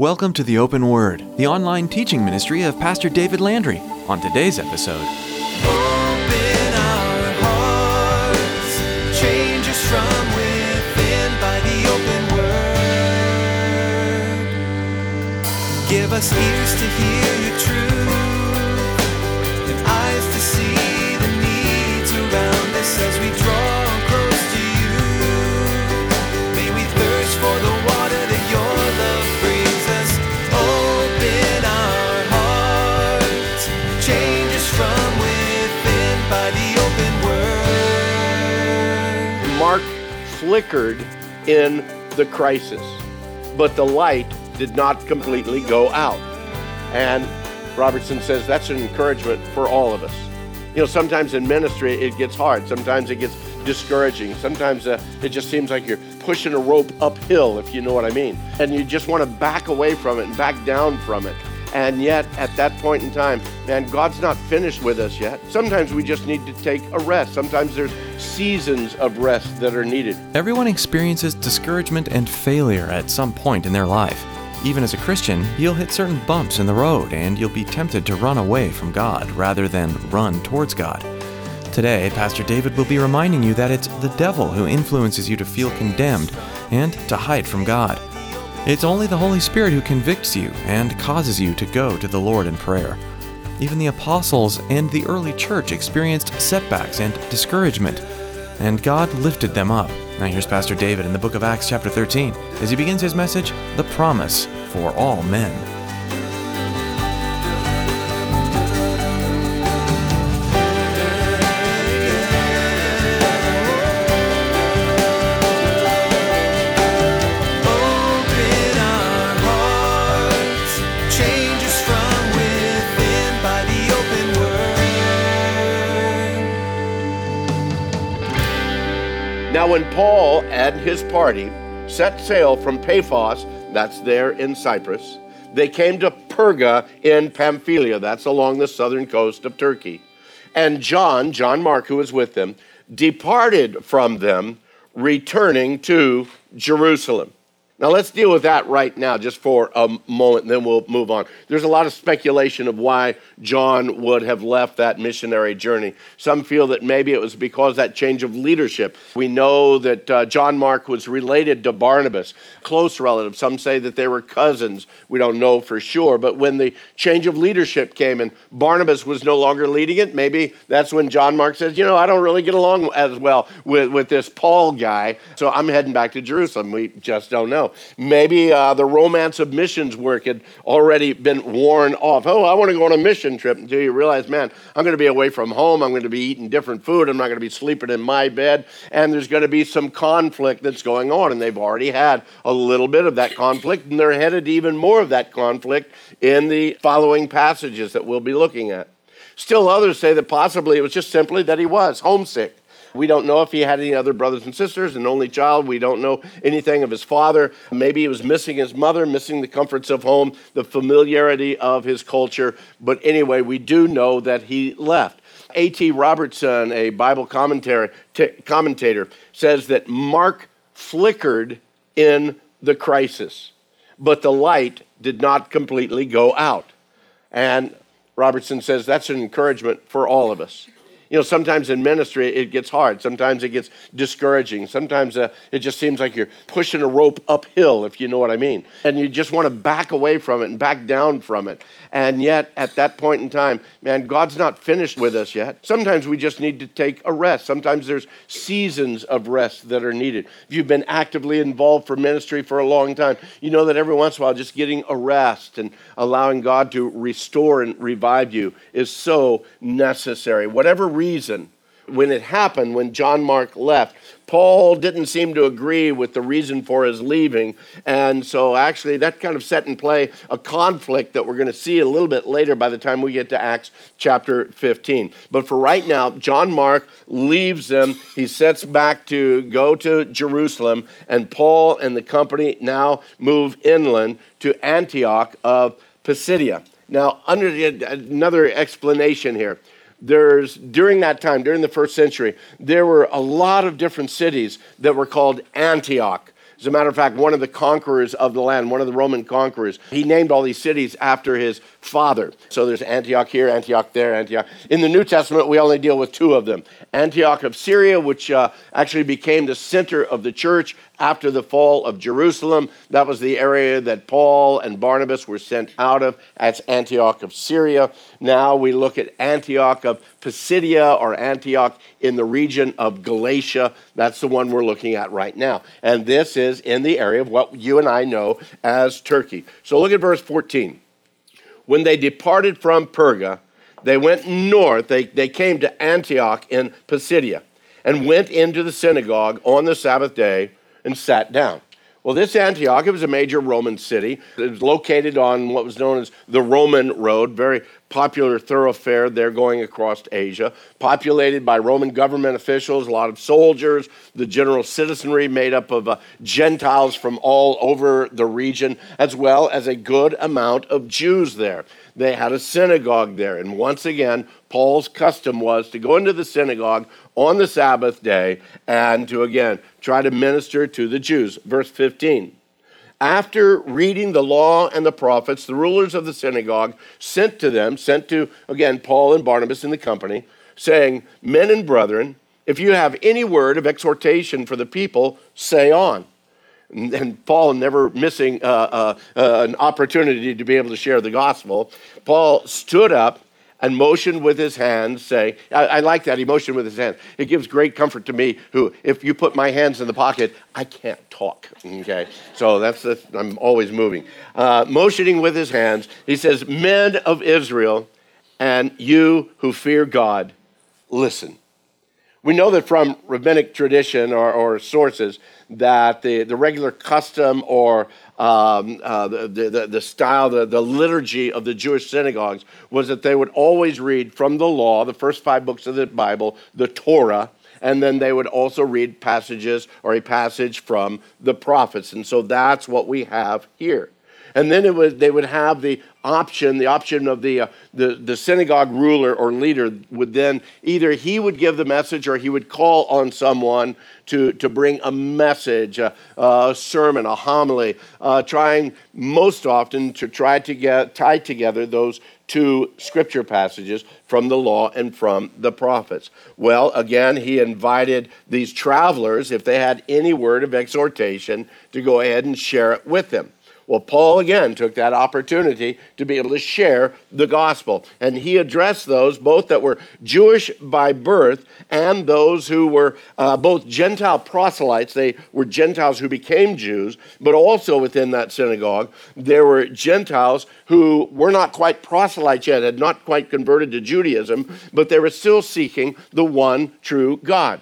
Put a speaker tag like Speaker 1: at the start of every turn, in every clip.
Speaker 1: Welcome to the Open Word, the online teaching ministry of Pastor David Landry. On today's episode,
Speaker 2: Open our hearts, change us from within by the open word. Give us ears to hear your truth and eyes to see the needs around us as we draw
Speaker 3: flickered in the crisis, but the light did not completely go out. And Robertson says that's an encouragement for all of us. You know, sometimes in ministry it gets hard, sometimes it gets discouraging, sometimes uh, it just seems like you're pushing a rope uphill, if you know what I mean. And you just want to back away from it and back down from it. And yet, at that point in time, man, God's not finished with us yet. Sometimes we just need to take a rest. Sometimes there's seasons of rest that are needed.
Speaker 1: everyone experiences discouragement and failure at some point in their life. Even as a Christian, you'll hit certain bumps in the road and you'll be tempted to run away from God rather than run towards God. Today, Pastor David will be reminding you that it's the devil who influences you to feel condemned and to hide from God. It's only the Holy Spirit who convicts you and causes you to go to the Lord in prayer. Even the apostles and the early church experienced setbacks and discouragement, and God lifted them up. Now, here's Pastor David in the book of Acts, chapter 13, as he begins his message, The Promise for All Men.
Speaker 3: And his party set sail from Paphos, that's there in Cyprus, they came to Perga in Pamphylia, that's along the southern coast of Turkey. And John, John Mark, who was with them, departed from them, returning to Jerusalem. Now, let's deal with that right now, just for a moment, and then we'll move on. There's a lot of speculation of why John would have left that missionary journey. Some feel that maybe it was because that change of leadership. We know that uh, John Mark was related to Barnabas, close relative. Some say that they were cousins. We don't know for sure. But when the change of leadership came and Barnabas was no longer leading it, maybe that's when John Mark says, You know, I don't really get along as well with, with this Paul guy, so I'm heading back to Jerusalem. We just don't know. Maybe uh, the romance of missions work had already been worn off. Oh, I want to go on a mission trip until you realize, man, I'm going to be away from home. I'm going to be eating different food. I'm not going to be sleeping in my bed. And there's going to be some conflict that's going on. And they've already had a little bit of that conflict, and they're headed even more of that conflict in the following passages that we'll be looking at. Still, others say that possibly it was just simply that he was homesick. We don't know if he had any other brothers and sisters, an only child. We don't know anything of his father. Maybe he was missing his mother, missing the comforts of home, the familiarity of his culture. But anyway, we do know that he left. A.T. Robertson, a Bible commentary, t- commentator, says that Mark flickered in the crisis, but the light did not completely go out. And Robertson says that's an encouragement for all of us. You know, sometimes in ministry it gets hard. Sometimes it gets discouraging. Sometimes uh, it just seems like you're pushing a rope uphill, if you know what I mean. And you just want to back away from it and back down from it. And yet, at that point in time, man, God's not finished with us yet. Sometimes we just need to take a rest. Sometimes there's seasons of rest that are needed. If you've been actively involved for ministry for a long time, you know that every once in a while just getting a rest and allowing God to restore and revive you is so necessary. Whatever reason, when it happened, when John Mark left, Paul didn't seem to agree with the reason for his leaving. And so, actually, that kind of set in play a conflict that we're going to see a little bit later by the time we get to Acts chapter 15. But for right now, John Mark leaves them. He sets back to go to Jerusalem, and Paul and the company now move inland to Antioch of Pisidia. Now, under another explanation here there's during that time during the first century there were a lot of different cities that were called antioch As a matter of fact, one of the conquerors of the land, one of the Roman conquerors, he named all these cities after his father. So there's Antioch here, Antioch there, Antioch. In the New Testament, we only deal with two of them Antioch of Syria, which uh, actually became the center of the church after the fall of Jerusalem. That was the area that Paul and Barnabas were sent out of. That's Antioch of Syria. Now we look at Antioch of Pisidia or Antioch in the region of Galatia. That's the one we're looking at right now. And this is in the area of what you and I know as Turkey. So look at verse 14. When they departed from Perga, they went north. They, they came to Antioch in Pisidia and went into the synagogue on the Sabbath day and sat down. Well, this Antioch, it was a major Roman city. It was located on what was known as the Roman Road, very popular thoroughfare there going across Asia, populated by Roman government officials, a lot of soldiers, the general citizenry made up of uh, Gentiles from all over the region, as well as a good amount of Jews there. They had a synagogue there. And once again, Paul's custom was to go into the synagogue on the Sabbath day and to again try to minister to the Jews. Verse 15. After reading the law and the prophets, the rulers of the synagogue sent to them, sent to, again, Paul and Barnabas in the company, saying, Men and brethren, if you have any word of exhortation for the people, say on. And Paul never missing uh, uh, uh, an opportunity to be able to share the gospel. Paul stood up and motioned with his hands, saying, I, I, like that. He motioned with his hands. It gives great comfort to me, who, if you put my hands in the pocket, I can't talk. Okay? So that's, the, I'm always moving. Uh, motioning with his hands, he says, Men of Israel, and you who fear God, listen. We know that from rabbinic tradition or, or sources that the, the regular custom or um, uh, the, the, the style, the, the liturgy of the Jewish synagogues was that they would always read from the law, the first five books of the Bible, the Torah, and then they would also read passages or a passage from the prophets. And so that's what we have here. And then it was, they would have the option, the option of the, uh, the, the synagogue ruler or leader would then either he would give the message or he would call on someone to, to bring a message, a, a sermon, a homily, uh, trying most often to try to get, tie together those two scripture passages from the law and from the prophets. Well, again, he invited these travelers, if they had any word of exhortation, to go ahead and share it with them. Well, Paul again took that opportunity to be able to share the gospel. And he addressed those, both that were Jewish by birth and those who were uh, both Gentile proselytes. They were Gentiles who became Jews, but also within that synagogue, there were Gentiles who were not quite proselytes yet, had not quite converted to Judaism, but they were still seeking the one true God.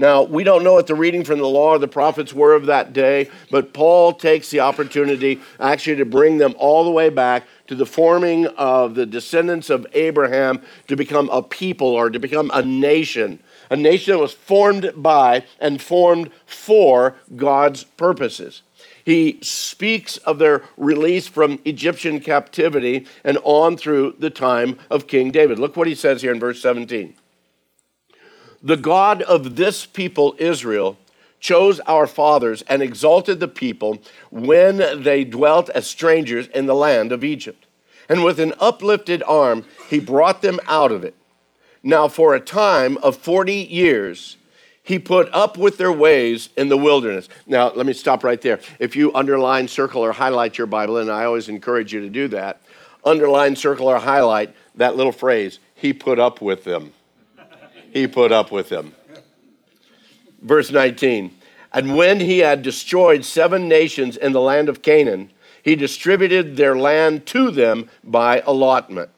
Speaker 3: Now, we don't know what the reading from the law or the prophets were of that day, but Paul takes the opportunity actually to bring them all the way back to the forming of the descendants of Abraham to become a people or to become a nation. A nation that was formed by and formed for God's purposes. He speaks of their release from Egyptian captivity and on through the time of King David. Look what he says here in verse 17. The God of this people, Israel, chose our fathers and exalted the people when they dwelt as strangers in the land of Egypt. And with an uplifted arm, he brought them out of it. Now, for a time of 40 years, he put up with their ways in the wilderness. Now, let me stop right there. If you underline, circle, or highlight your Bible, and I always encourage you to do that, underline, circle, or highlight that little phrase, he put up with them he put up with them. Verse 19 And when he had destroyed seven nations in the land of Canaan, he distributed their land to them by allotment.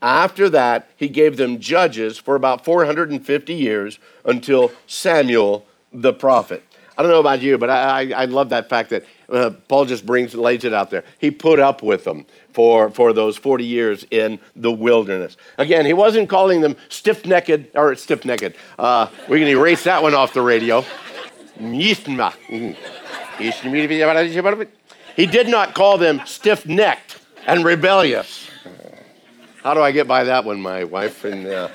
Speaker 3: After that, he gave them judges for about 450 years until Samuel the prophet. I don't know about you, but I, I, I love that fact that uh, Paul just brings lays it out there. He put up with them for, for those 40 years in the wilderness. Again, he wasn't calling them stiff necked or stiff necked. Uh, we can erase that one off the radio. He did not call them stiff necked and rebellious. How do I get by that one, my wife? And uh,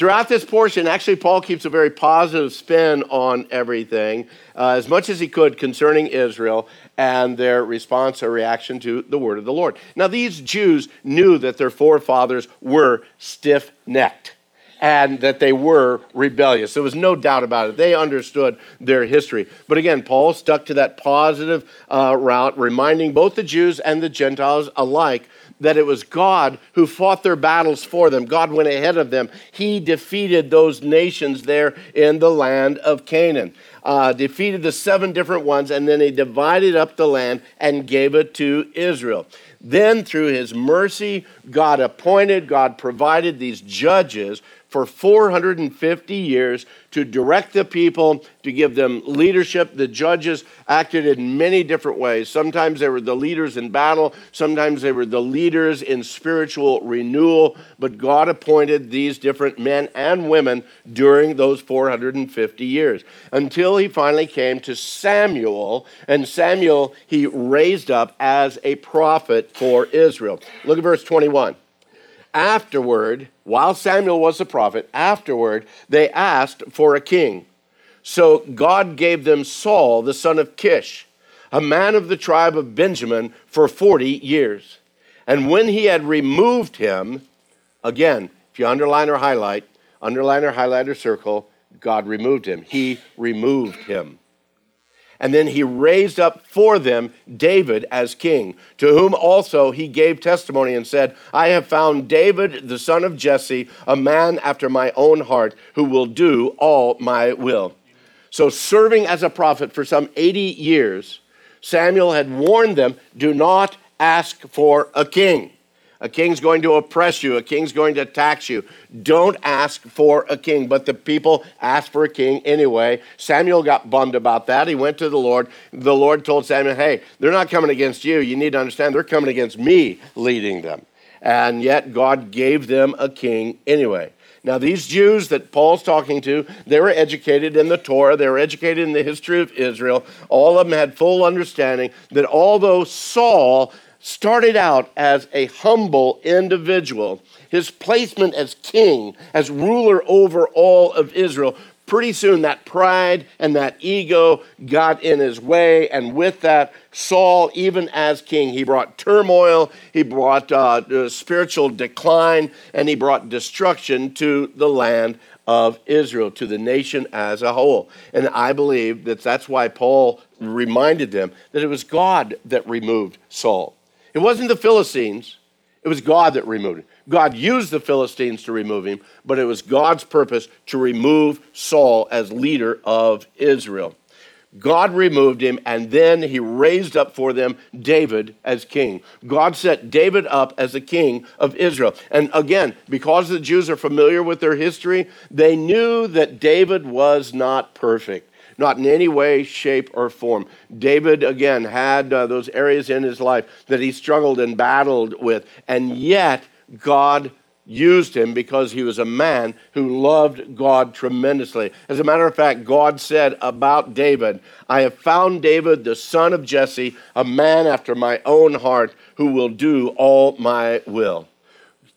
Speaker 3: Throughout this portion, actually, Paul keeps a very positive spin on everything, uh, as much as he could concerning Israel and their response or reaction to the word of the Lord. Now, these Jews knew that their forefathers were stiff necked and that they were rebellious. There was no doubt about it. They understood their history. But again, Paul stuck to that positive uh, route, reminding both the Jews and the Gentiles alike that it was God who fought their battles for them. God went ahead of them. He defeated those nations there in the land of Canaan, uh, defeated the seven different ones, and then he divided up the land and gave it to Israel. Then, through his mercy, God appointed, God provided these judges for 450 years to direct the people, to give them leadership. The judges acted in many different ways. Sometimes they were the leaders in battle, sometimes they were the leaders in spiritual renewal, but God appointed these different men and women during those 450 years until he finally came to Samuel. And Samuel he raised up as a prophet for Israel. Look at verse 21. Afterward, while Samuel was a prophet, afterward they asked for a king. So God gave them Saul, the son of Kish, a man of the tribe of Benjamin, for 40 years. And when he had removed him, again, if you underline or highlight, underline or highlight or circle, God removed him. He removed him. And then he raised up for them David as king, to whom also he gave testimony and said, I have found David, the son of Jesse, a man after my own heart, who will do all my will. So, serving as a prophet for some 80 years, Samuel had warned them do not ask for a king. A king's going to oppress you. A king's going to tax you. Don't ask for a king. But the people asked for a king anyway. Samuel got bummed about that. He went to the Lord. The Lord told Samuel, hey, they're not coming against you. You need to understand they're coming against me leading them. And yet God gave them a king anyway. Now, these Jews that Paul's talking to, they were educated in the Torah, they were educated in the history of Israel. All of them had full understanding that although Saul started out as a humble individual. His placement as king, as ruler over all of Israel, pretty soon that pride and that ego got in his way. And with that, Saul, even as king, he brought turmoil, he brought uh, spiritual decline, and he brought destruction to the land of Israel, to the nation as a whole. And I believe that that's why Paul reminded them that it was God that removed Saul. It wasn't the Philistines, it was God that removed him. God used the Philistines to remove him, but it was God's purpose to remove Saul as leader of Israel. God removed him, and then he raised up for them David as king. God set David up as the king of Israel. And again, because the Jews are familiar with their history, they knew that David was not perfect not in any way, shape, or form. David, again, had uh, those areas in his life that he struggled and battled with, and yet God used him because he was a man who loved God tremendously. As a matter of fact, God said about David, I have found David, the son of Jesse, a man after my own heart who will do all my will.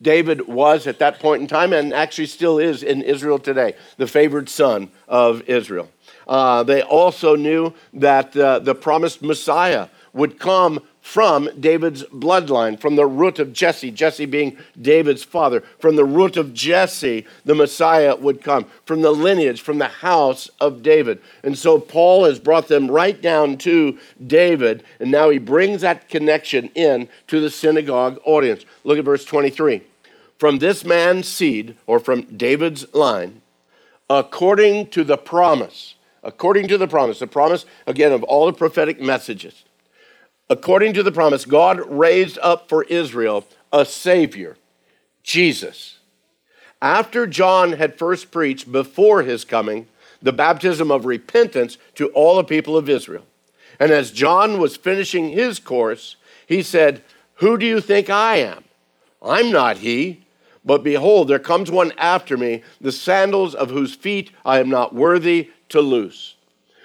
Speaker 3: David was at that point in time, and actually still is in Israel today, the favored son of Israel. Uh, they also knew that uh, the promised Messiah would come from David's bloodline, from the root of Jesse, Jesse being David's father. From the root of Jesse, the Messiah would come, from the lineage, from the house of David. And so Paul has brought them right down to David, and now he brings that connection in to the synagogue audience. Look at verse 23. From this man's seed, or from David's line, according to the promise, according to the promise, the promise, again, of all the prophetic messages, according to the promise, God raised up for Israel a Savior, Jesus. After John had first preached before his coming the baptism of repentance to all the people of Israel. And as John was finishing his course, he said, Who do you think I am? I'm not he. But behold, there comes one after me, the sandals of whose feet I am not worthy to loose.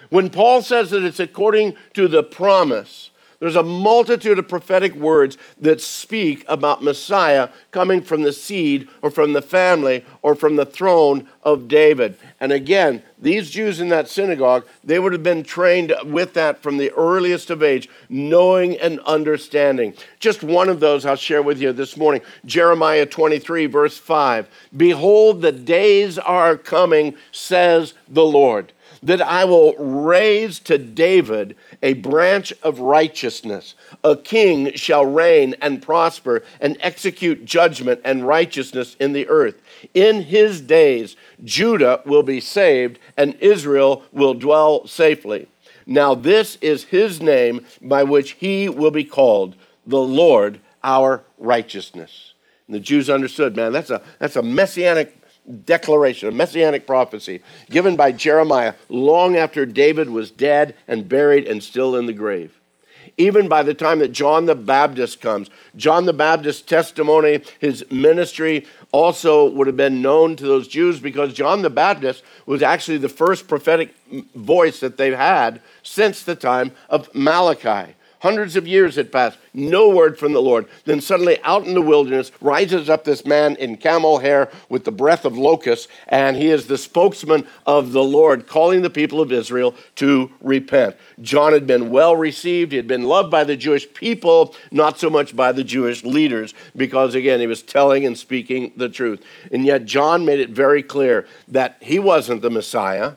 Speaker 3: When Paul says that it's according to the promise, There's a multitude of prophetic words that speak about Messiah coming from the seed or from the family or from the throne of David. And again, these Jews in that synagogue, they would have been trained with that from the earliest of age, knowing and understanding. Just one of those I'll share with you this morning Jeremiah 23, verse 5. Behold, the days are coming, says the Lord that I will raise to David a branch of righteousness. A king shall reign and prosper and execute judgment and righteousness in the earth. In his days, Judah will be saved and Israel will dwell safely. Now, this is his name by which he will be called the Lord our righteousness. And the Jews understood, man, that's a, that's a messianic declaration, a messianic prophecy given by Jeremiah long after David was dead and buried and still in the grave. Even by the time that John the Baptist comes, John the Baptist's testimony, his ministry also would have been known to those Jews because John the Baptist was actually the first prophetic voice that they've had since the time of Malachi. Hundreds of years had passed, no word from the Lord. Then suddenly, out in the wilderness, rises up this man in camel hair with the breath of locusts, and he is the spokesman of the Lord, calling the people of Israel to repent. John had been well received, he had been loved by the Jewish people, not so much by the Jewish leaders, because again, he was telling and speaking the truth. And yet, John made it very clear that he wasn't the Messiah,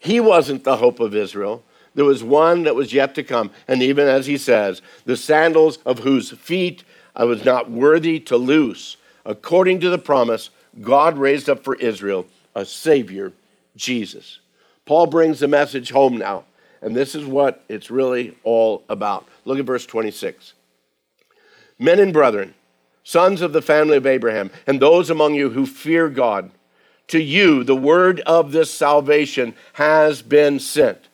Speaker 3: he wasn't the hope of Israel. There was one that was yet to come. And even as he says, the sandals of whose feet I was not worthy to loose. According to the promise, God raised up for Israel a Savior, Jesus. Paul brings the message home now. And this is what it's really all about. Look at verse 26. Men and brethren, sons of the family of Abraham, and those among you who fear God, to you the word of this salvation has been sent.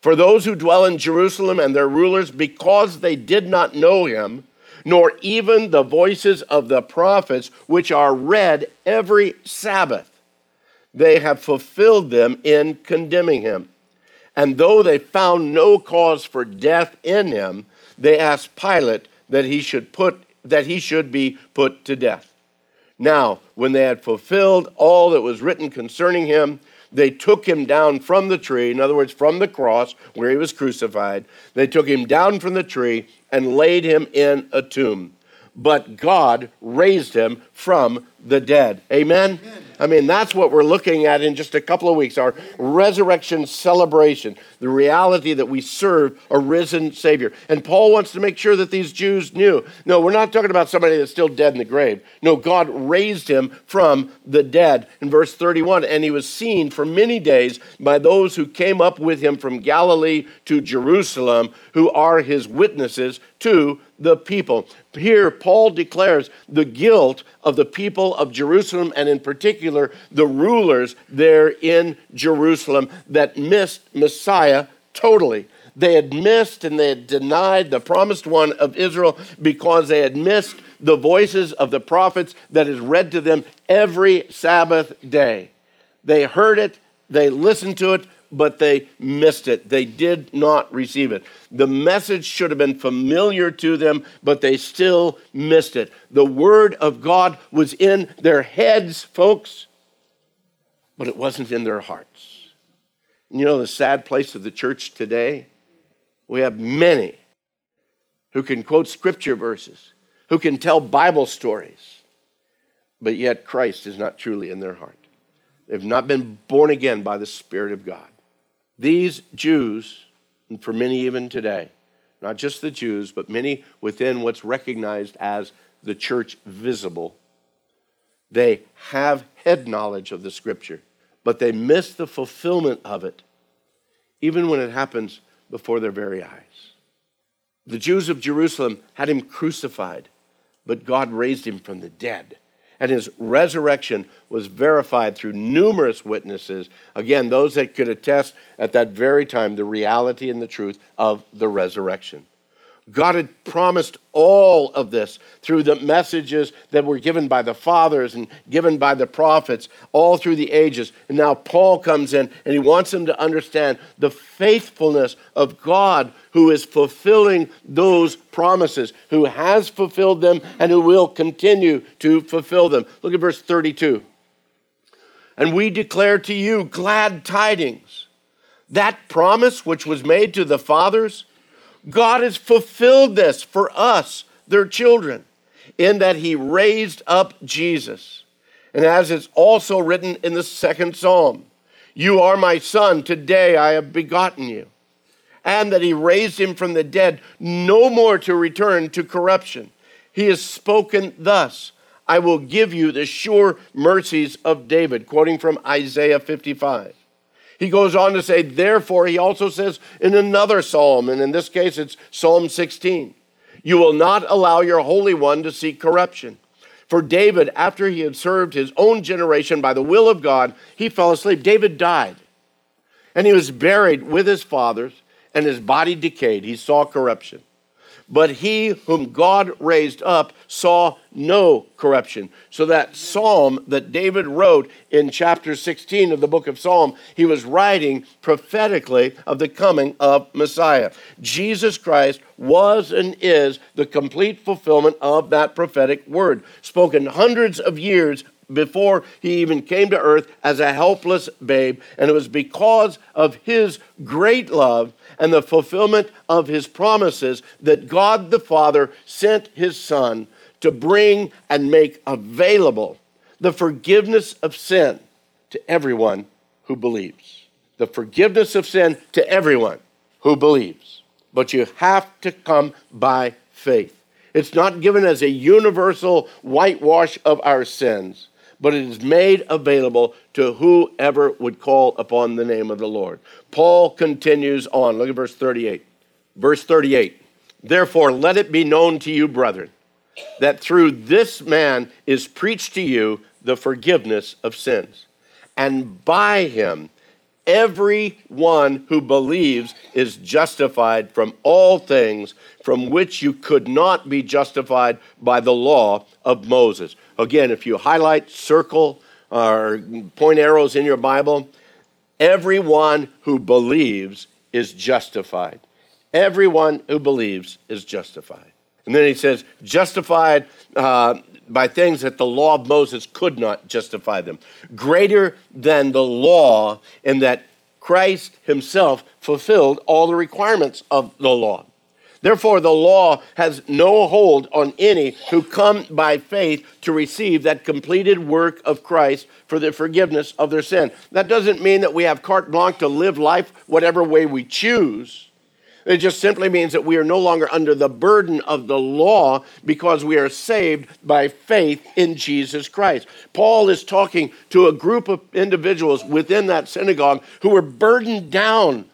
Speaker 3: For those who dwell in Jerusalem and their rulers, because they did not know him, nor even the voices of the prophets, which are read every Sabbath, they have fulfilled them in condemning him. And though they found no cause for death in him, they asked Pilate that he should put that he should be put to death. Now, when they had fulfilled all that was written concerning him, they took him down from the tree, in other words, from the cross where he was crucified. They took him down from the tree and laid him in a tomb. But God raised him from the dead. Amen? Amen? I mean, that's what we're looking at in just a couple of weeks our resurrection celebration, the reality that we serve a risen Savior. And Paul wants to make sure that these Jews knew no, we're not talking about somebody that's still dead in the grave. No, God raised him from the dead. In verse 31, and he was seen for many days by those who came up with him from Galilee to Jerusalem, who are his witnesses to the people. Here, Paul declares the guilt of the people of Jerusalem, and in particular, the rulers there in Jerusalem that missed Messiah totally. They had missed and they had denied the promised one of Israel because they had missed the voices of the prophets that is read to them every Sabbath day. They heard it, they listened to it, but they missed it. They did not receive it. The message should have been familiar to them, but they still missed it. The Word of God was in their heads, folks, but it wasn't in their hearts. You know the sad place of the church today? We have many who can quote scripture verses, who can tell Bible stories, but yet Christ is not truly in their heart. They've not been born again by the Spirit of God. These Jews, and for many even today, not just the Jews, but many within what's recognized as the church visible, they have head knowledge of the scripture, but they miss the fulfillment of it, even when it happens before their very eyes. The Jews of Jerusalem had him crucified, but God raised him from the dead and his resurrection was verified through numerous witnesses. Again, those that could attest at that very time the reality and the truth of the resurrection. God had promised all of this through the messages that were given by the fathers and given by the prophets all through the ages. And now Paul comes in and he wants them to understand the faithfulness of God who is fulfilling those promises, who has fulfilled them and who will continue to fulfill them. Look at verse 32. And we declare to you glad tidings. That promise which was made to the fathers God has fulfilled this for us, their children, in that He raised up Jesus. And as it's also written in the second psalm, You are my son, today I have begotten you. And that He raised him from the dead, no more to return to corruption. He has spoken thus I will give you the sure mercies of David, quoting from Isaiah 55. He goes on to say, therefore, he also says in another psalm, and in this case it's Psalm 16, you will not allow your Holy One to see corruption. For David, after he had served his own generation by the will of God, he fell asleep. David died. And he was buried with his fathers, and his body decayed. He saw corruption. But he whom God raised up saw no corruption. So that psalm that David wrote in chapter 16 of the book of Psalm, he was writing prophetically of the coming of Messiah. Jesus Christ was and is the complete fulfillment of that prophetic word, spoken hundreds of years before he even came to earth as a helpless babe. And it was because of his great love and the fulfillment of his promises that God the Father sent his Son to bring and make available the forgiveness of sin to everyone who believes. The forgiveness of sin to everyone who believes. But you have to come by faith. It's not given as a universal whitewash of our sins but it is made available to whoever would call upon the name of the Lord. Paul continues on. Look at verse 38. Verse 38. Therefore, let it be known to you, brethren, that through this man is preached to you the forgiveness of sins. And by him, everyone who believes is justified from all things from which you could not be justified by the law of Moses. Again, if you highlight, circle, or point arrows in your Bible, everyone who believes is justified. Everyone who believes is justified. And then he says, justified uh, by things that the law of Moses could not justify them. Greater than the law, in that Christ himself fulfilled all the requirements of the law. Therefore, the law has no hold on any who come by faith to receive that completed work of Christ for the forgiveness of their sin. That doesn't mean that we have carte blanche to live life whatever way we choose. It just simply means that we are no longer under the burden of the law because we are saved by faith in Jesus Christ. Paul is talking to a group of individuals within that synagogue who were burdened down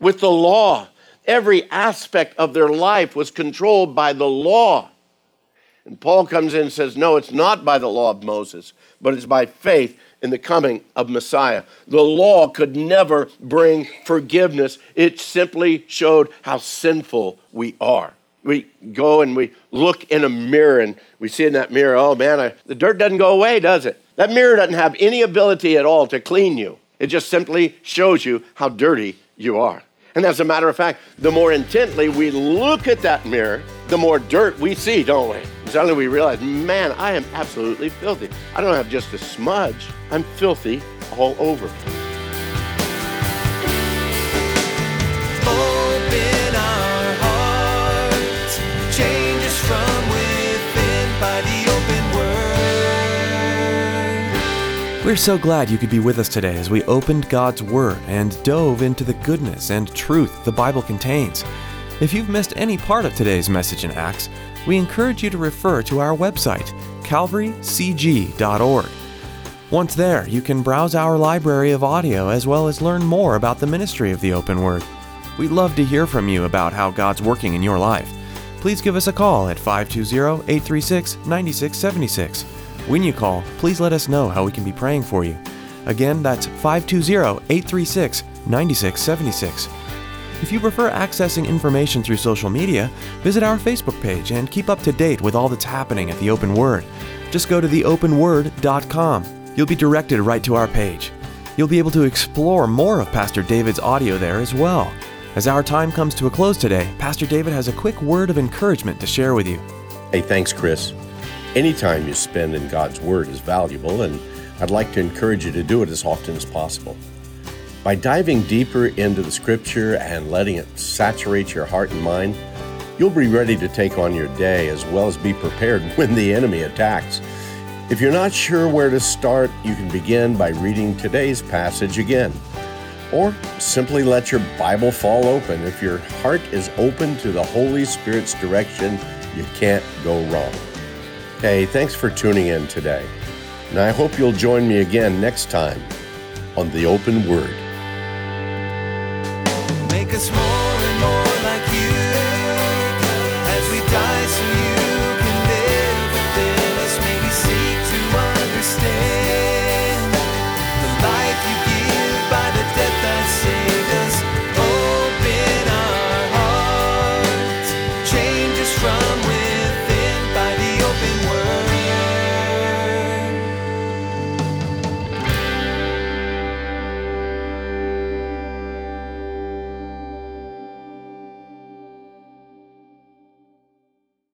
Speaker 3: with the law Every aspect of their life was controlled by the law. And Paul comes in and says, No, it's not by the law of Moses, but it's by faith in the coming of Messiah. The law could never bring forgiveness, it simply showed how sinful we are. We go and we look in a mirror and we see in that mirror, oh man, I, the dirt doesn't go away, does it? That mirror doesn't have any ability at all to clean you. It just simply shows you how dirty you are. And as a matter of fact, the more intently we look at that mirror, the more dirt we see, don't we? Suddenly we realize, man, I am absolutely filthy. I don't have just a smudge, I'm filthy all over.
Speaker 1: We're so glad you could be with us today as we opened God's Word and dove into the goodness and truth the Bible contains. If you've missed any part of today's message in Acts, we encourage you to refer to our website, calvarycg.org. Once there, you can browse our library of audio as well as learn more about the ministry of the Open Word. We'd love to hear from you about how God's working in your life. Please give us a call at 520 836 9676 when you call, please let us know how we can be praying for you. Again, that's 520 836 9676. If you prefer accessing information through social media, visit our Facebook page and keep up to date with all that's happening at the Open Word. Just go to theopenword.com. You'll be directed right to our page. You'll be able to explore more of Pastor David's audio there as well. As our time comes to a close today, Pastor David has a quick word of encouragement to share with you.
Speaker 3: Hey, thanks, Chris. Any time you spend in God's Word is valuable, and I'd like to encourage you to do it as often as possible. By diving deeper into the Scripture and letting it saturate your heart and mind, you'll be ready to take on your day as well as be prepared when the enemy attacks. If you're not sure where to start, you can begin by reading today's passage again. Or simply let your Bible fall open. If your heart is open to the Holy Spirit's direction, you can't go wrong. Hey, thanks for tuning in today. And I hope you'll join me again next time on The Open Word.